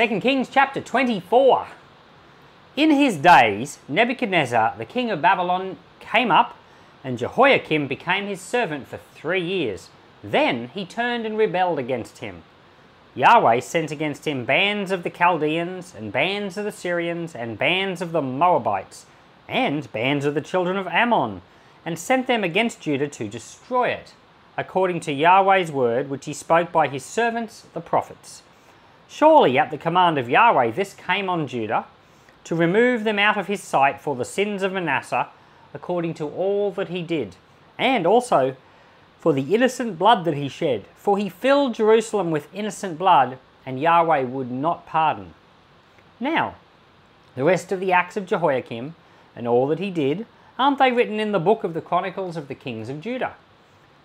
2 Kings chapter 24. In his days, Nebuchadnezzar, the king of Babylon, came up, and Jehoiakim became his servant for three years. Then he turned and rebelled against him. Yahweh sent against him bands of the Chaldeans, and bands of the Syrians, and bands of the Moabites, and bands of the children of Ammon, and sent them against Judah to destroy it, according to Yahweh's word which he spoke by his servants the prophets. Surely at the command of Yahweh this came on Judah, to remove them out of his sight for the sins of Manasseh, according to all that he did, and also for the innocent blood that he shed. For he filled Jerusalem with innocent blood, and Yahweh would not pardon. Now, the rest of the acts of Jehoiakim, and all that he did, aren't they written in the book of the Chronicles of the Kings of Judah?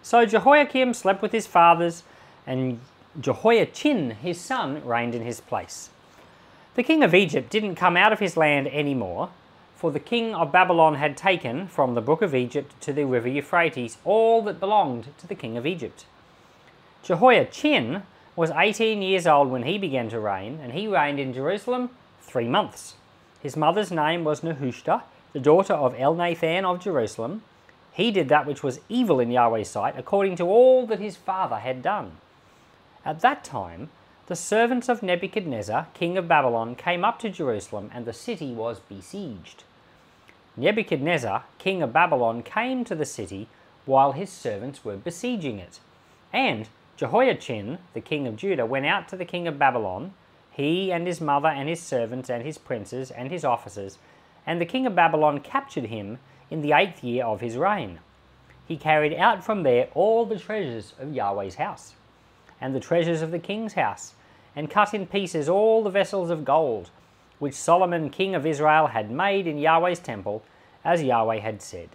So Jehoiakim slept with his fathers, and Jehoiachin, his son, reigned in his place. The king of Egypt didn't come out of his land any more, for the king of Babylon had taken from the brook of Egypt to the river Euphrates all that belonged to the king of Egypt. Jehoiachin was 18 years old when he began to reign, and he reigned in Jerusalem three months. His mother's name was Nehushta, the daughter of Elnathan of Jerusalem. He did that which was evil in Yahweh's sight, according to all that his father had done. At that time, the servants of Nebuchadnezzar, king of Babylon, came up to Jerusalem, and the city was besieged. Nebuchadnezzar, king of Babylon, came to the city while his servants were besieging it. And Jehoiachin, the king of Judah, went out to the king of Babylon, he and his mother and his servants and his princes and his officers, and the king of Babylon captured him in the eighth year of his reign. He carried out from there all the treasures of Yahweh's house and the treasures of the king's house, and cut in pieces all the vessels of gold, which Solomon king of Israel had made in Yahweh's temple, as Yahweh had said.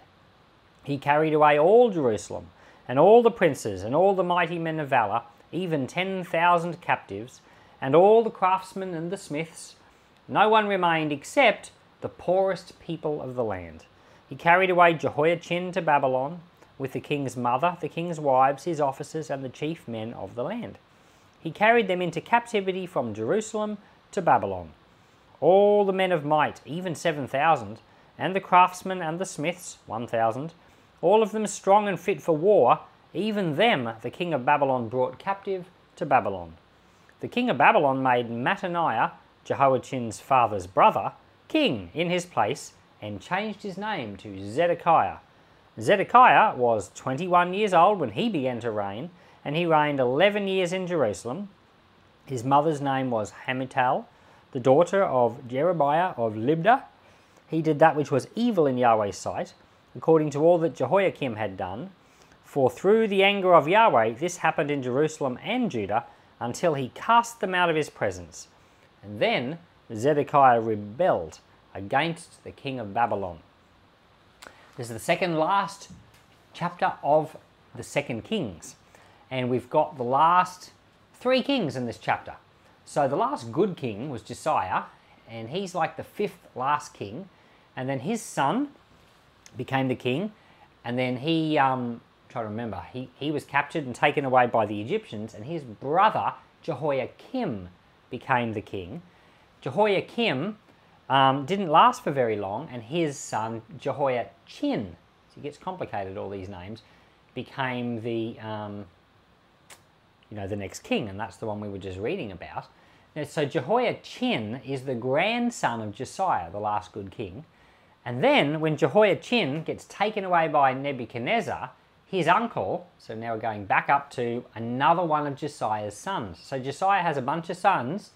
He carried away all Jerusalem, and all the princes, and all the mighty men of valour, even ten thousand captives, and all the craftsmen and the smiths. No one remained except the poorest people of the land. He carried away Jehoiachin to Babylon, with the king's mother, the king's wives, his officers, and the chief men of the land. He carried them into captivity from Jerusalem to Babylon. All the men of might, even 7,000, and the craftsmen and the smiths, 1,000, all of them strong and fit for war, even them the king of Babylon brought captive to Babylon. The king of Babylon made Mattaniah, Jehoiachin's father's brother, king in his place, and changed his name to Zedekiah, Zedekiah was 21 years old when he began to reign, and he reigned 11 years in Jerusalem. His mother's name was Hamutal, the daughter of Jeremiah of Libnah. He did that which was evil in Yahweh's sight, according to all that Jehoiakim had done. For through the anger of Yahweh, this happened in Jerusalem and Judah until he cast them out of his presence. And then Zedekiah rebelled against the king of Babylon. This is the second last chapter of the Second Kings. And we've got the last three kings in this chapter. So the last good king was Josiah, and he's like the fifth last king. And then his son became the king, and then he, um, try to remember, he, he was captured and taken away by the Egyptians, and his brother Jehoiakim became the king. Jehoiakim um, didn't last for very long, and his son Jehoiachin, so it gets complicated, all these names, became the, um, you know, the next king, and that's the one we were just reading about. Now, so Jehoiachin is the grandson of Josiah, the last good king. And then when Jehoiachin gets taken away by Nebuchadnezzar, his uncle, so now we're going back up to another one of Josiah's sons. So Josiah has a bunch of sons.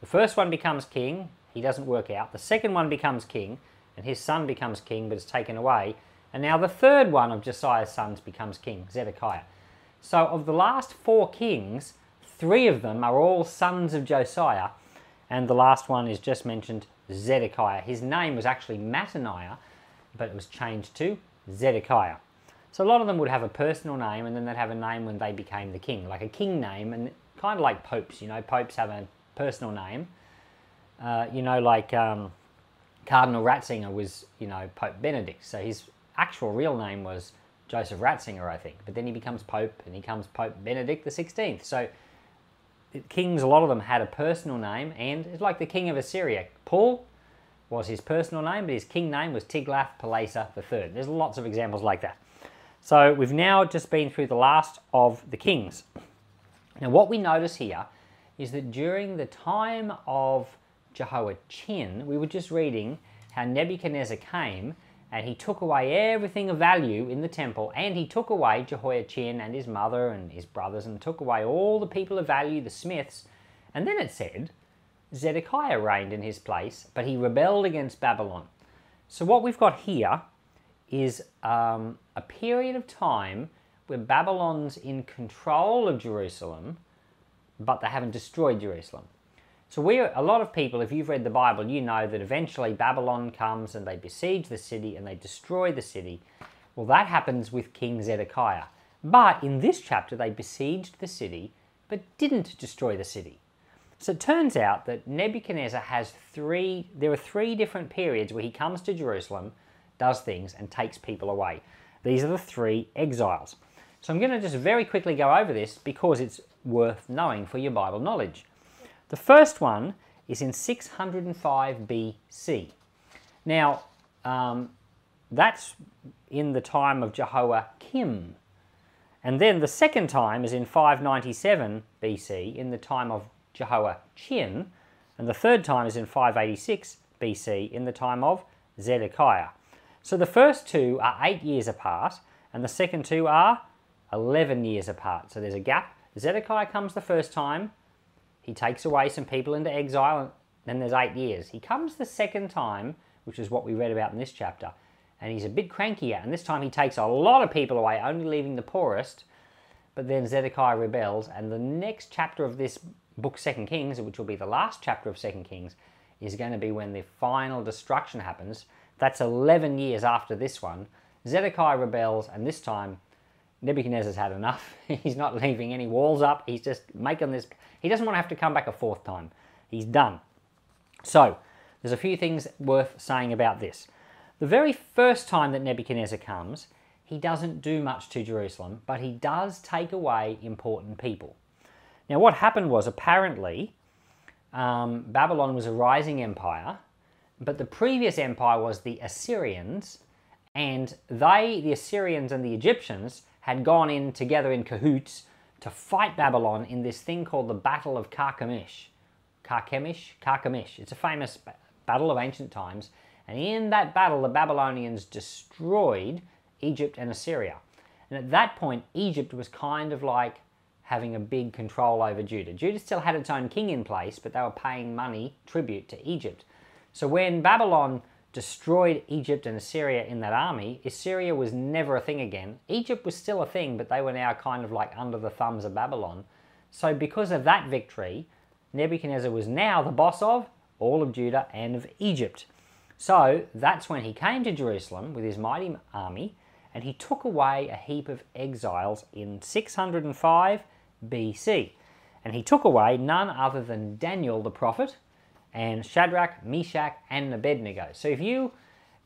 The first one becomes king, he doesn't work out. The second one becomes king, and his son becomes king, but is taken away. And now the third one of Josiah's sons becomes king, Zedekiah. So of the last four kings, three of them are all sons of Josiah, and the last one is just mentioned Zedekiah. His name was actually Mattaniah, but it was changed to Zedekiah. So a lot of them would have a personal name, and then they'd have a name when they became the king, like a king name, and kind of like popes. You know, popes have a personal name, uh, you know, like um, Cardinal Ratzinger was, you know, Pope Benedict. So his actual real name was Joseph Ratzinger, I think. But then he becomes Pope and he becomes Pope Benedict the 16th. So kings, a lot of them had a personal name, and it's like the king of Assyria. Paul was his personal name, but his king name was Tiglath-Pileser III. There's lots of examples like that. So we've now just been through the last of the kings. Now what we notice here is that during the time of Jehoiachin, we were just reading how Nebuchadnezzar came and he took away everything of value in the temple and he took away Jehoiachin and his mother and his brothers and took away all the people of value, the smiths. And then it said, Zedekiah reigned in his place, but he rebelled against Babylon. So what we've got here is um, a period of time where Babylon's in control of Jerusalem, but they haven't destroyed Jerusalem. So we, a lot of people, if you've read the Bible, you know that eventually Babylon comes and they besiege the city and they destroy the city. Well, that happens with King Zedekiah. But in this chapter, they besieged the city, but didn't destroy the city. So it turns out that Nebuchadnezzar has three, there are three different periods where he comes to Jerusalem, does things, and takes people away. These are the three exiles. So I'm going to just very quickly go over this because it's worth knowing for your Bible knowledge. The first one is in 605 BC. Now, um, that's in the time of Jehoiakim. And then the second time is in 597 BC, in the time of Jehoiachin, and the third time is in 586 BC in the time of Zedekiah. So the first two are eight years apart, and the second two are 11 years apart. So there's a gap. Zedekiah comes the first time, he takes away some people into exile, and then there's eight years. He comes the second time, which is what we read about in this chapter, and he's a bit crankier, and this time he takes a lot of people away, only leaving the poorest, but then Zedekiah rebels, and the next chapter of this book Second Kings, which will be the last chapter of Second Kings, is going to be when the final destruction happens. That's 11 years after this one. Zedekiah rebels, and this time Nebuchadnezzar's had enough. He's not leaving any walls up. He's just making this. He doesn't want to have to come back a fourth time. He's done. So, there's a few things worth saying about this. The very first time that Nebuchadnezzar comes, he doesn't do much to Jerusalem, but he does take away important people. Now, what happened was apparently um, Babylon was a rising empire, but the previous empire was the Assyrians, and they, the Assyrians and the Egyptians, had gone in together in cahoots to fight Babylon in this thing called the Battle of Carchemish. Carchemish? Carchemish. It's a famous battle of ancient times. And in that battle, the Babylonians destroyed Egypt and Assyria. And at that point, Egypt was kind of like having a big control over Judah. Judah still had its own king in place, but they were paying money, tribute to Egypt. So when Babylon destroyed Egypt and Assyria in that army, Assyria was never a thing again. Egypt was still a thing, but they were now kind of like under the thumbs of Babylon. So because of that victory, Nebuchadnezzar was now the boss of all of Judah and of Egypt. So that's when he came to Jerusalem with his mighty army, and he took away a heap of exiles in 605 BC. And he took away none other than Daniel the prophet and Shadrach, Meshach, and Abednego. So if you,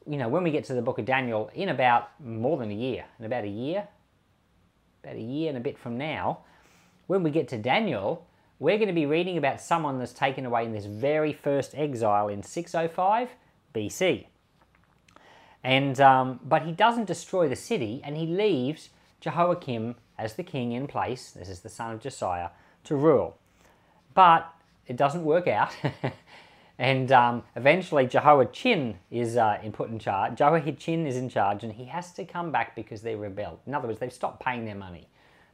you know, when we get to the book of Daniel, in about more than a year, in about a year, about a year and a bit from now, when we get to Daniel, we're going to be reading about someone that's taken away in this very first exile in 605 BC. And um, but he doesn't destroy the city, and he leaves Jehoiakim as the king in place, this is the son of Josiah, to rule. But it doesn't work out. and um, eventually Jehoiachin is uh, in, put in charge. Jehoiachin is in charge and he has to come back because they rebelled. In other words, they've stopped paying their money,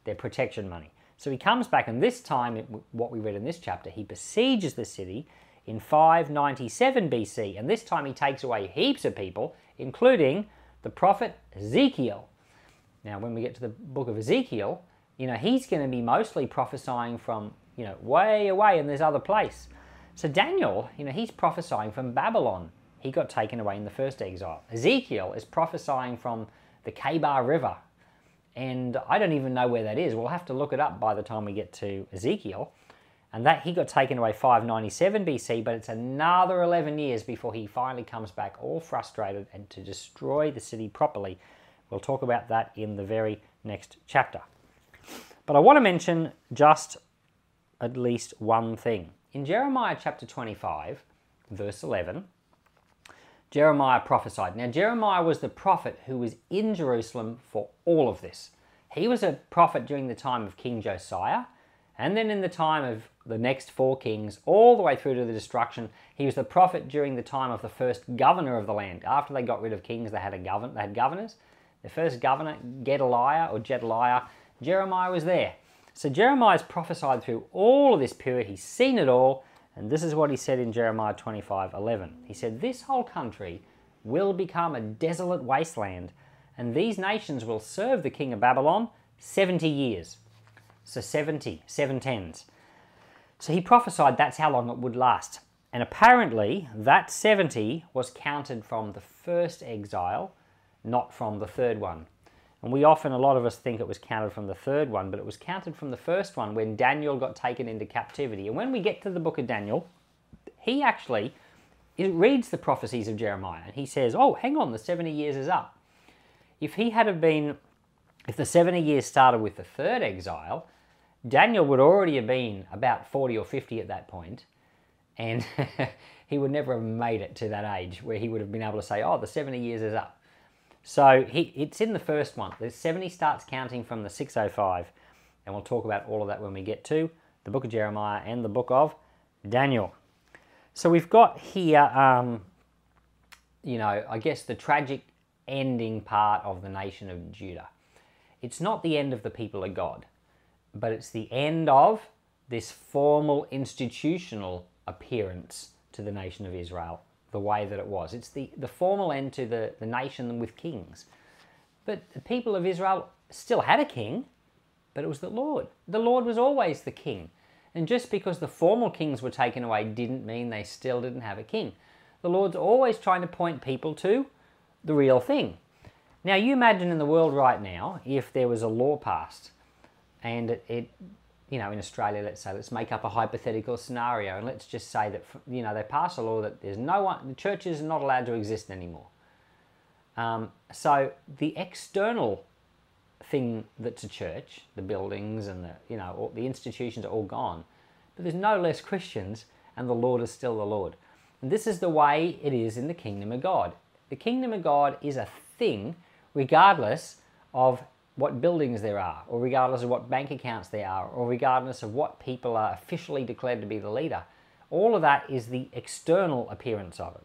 their protection money. So he comes back and this time, what we read in this chapter, he besieges the city in 597 BC. And this time he takes away heaps of people, including the prophet Ezekiel. Now, when we get to the book of Ezekiel, you know, he's going to be mostly prophesying from, you know, way away in this other place. So Daniel, you know, he's prophesying from Babylon. He got taken away in the first exile. Ezekiel is prophesying from the Kebar River. And I don't even know where that is. We'll have to look it up by the time we get to Ezekiel. And that he got taken away 597 BC, but it's another 11 years before he finally comes back all frustrated and to destroy the city properly We'll talk about that in the very next chapter. But I want to mention just at least one thing. In Jeremiah chapter 25, verse 11, Jeremiah prophesied. Now, Jeremiah was the prophet who was in Jerusalem for all of this. He was a prophet during the time of King Josiah, and then in the time of the next four kings, all the way through to the destruction. He was the prophet during the time of the first governor of the land. After they got rid of kings, they had a govern they had governors. The first governor, Gedaliah or Jedaliah, Jeremiah was there. So Jeremiah's prophesied through all of this period. He's seen it all, and this is what he said in Jeremiah 25 11. He said, This whole country will become a desolate wasteland, and these nations will serve the king of Babylon 70 years. So 70, seven tens. So he prophesied that's how long it would last. And apparently, that 70 was counted from the first exile, not from the third one. And we often, a lot of us think it was counted from the third one, but it was counted from the first one when Daniel got taken into captivity. And when we get to the book of Daniel, he actually reads the prophecies of Jeremiah and he says, Oh, hang on, the 70 years is up. If he had have been, if the 70 years started with the third exile, Daniel would already have been about 40 or 50 at that point, and he would never have made it to that age where he would have been able to say, Oh, the 70 years is up. So he, it's in the first one. The 70 starts counting from the 605, and we'll talk about all of that when we get to the book of Jeremiah and the book of Daniel. So we've got here, um, you know, I guess the tragic ending part of the nation of Judah. It's not the end of the people of God, but it's the end of this formal institutional appearance to the nation of Israel the way that it was. It's the, the formal end to the, the nation with kings. But the people of Israel still had a king, but it was the Lord. The Lord was always the king. And just because the formal kings were taken away didn't mean they still didn't have a king. The Lord's always trying to point people to the real thing. Now, you imagine in the world right now if there was a law passed and it, it you know, in Australia, let's say, let's make up a hypothetical scenario, and let's just say that you know they pass a law that there's no one, the church is not allowed to exist anymore. Um, so the external thing that's a church, the buildings and the you know all, the institutions are all gone, but there's no less Christians, and the Lord is still the Lord. And this is the way it is in the kingdom of God. The kingdom of God is a thing, regardless of what buildings there are, or regardless of what bank accounts there are, or regardless of what people are officially declared to be the leader. All of that is the external appearance of it.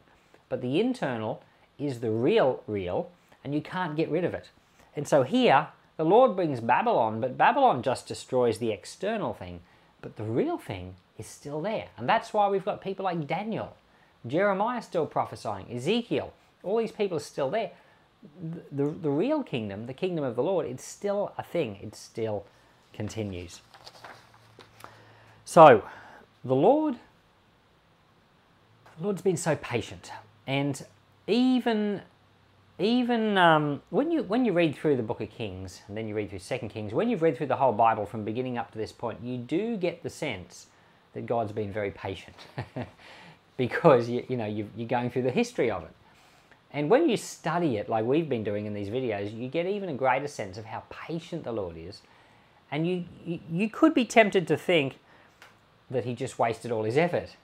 But the internal is the real, real, and you can't get rid of it. And so here, the Lord brings Babylon, but Babylon just destroys the external thing. But the real thing is still there. And that's why we've got people like Daniel, Jeremiah still prophesying, Ezekiel, all these people are still there the, the real kingdom, the kingdom of the Lord, it's still a thing. It still continues. So, the Lord, the Lord's been so patient, and even even um, when you when you read through the Book of Kings and then you read through Second Kings, when you've read through the whole Bible from beginning up to this point, you do get the sense that God's been very patient because you, you know you are going through the history of it. And when you study it, like we've been doing in these videos, you get even a greater sense of how patient the Lord is. And you, you, could be tempted to think that he just wasted all his effort.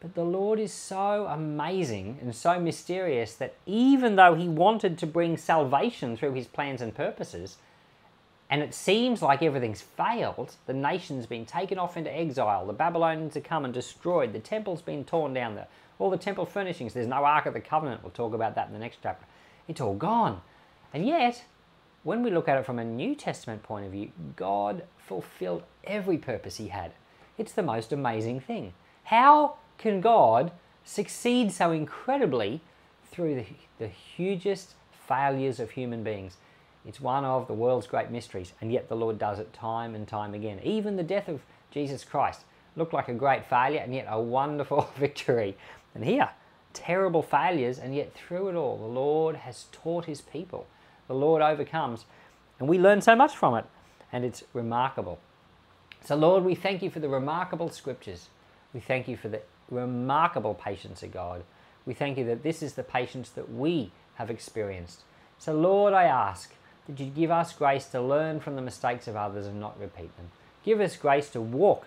But the Lord is so amazing and so mysterious that even though he wanted to bring salvation through his plans and purposes, and it seems like everything's failed, the nation's been taken off into exile, the Babylonians have come and destroyed, the temple's been torn down, the all the temple furnishings, there's no Ark of the Covenant. We'll talk about that in the next chapter. It's all gone. And yet, when we look at it from a New Testament point of view, God fulfilled every purpose he had. It's the most amazing thing. How can God succeed so incredibly through the, the hugest failures of human beings? It's one of the world's great mysteries, and yet the Lord does it time and time again. Even the death of Jesus Christ looked like a great failure, and yet a wonderful victory. And here, terrible failures, and yet through it all, the Lord has taught his people. The Lord overcomes, and we learn so much from it, and it's remarkable. So, Lord, we thank you for the remarkable scriptures. We thank you for the remarkable patience of God. We thank you that this is the patience that we have experienced. So, Lord, I ask would you give us grace to learn from the mistakes of others and not repeat them? Give us grace to walk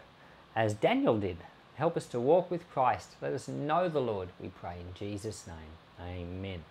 as Daniel did. Help us to walk with Christ. Let us know the Lord, we pray in Jesus' name. Amen.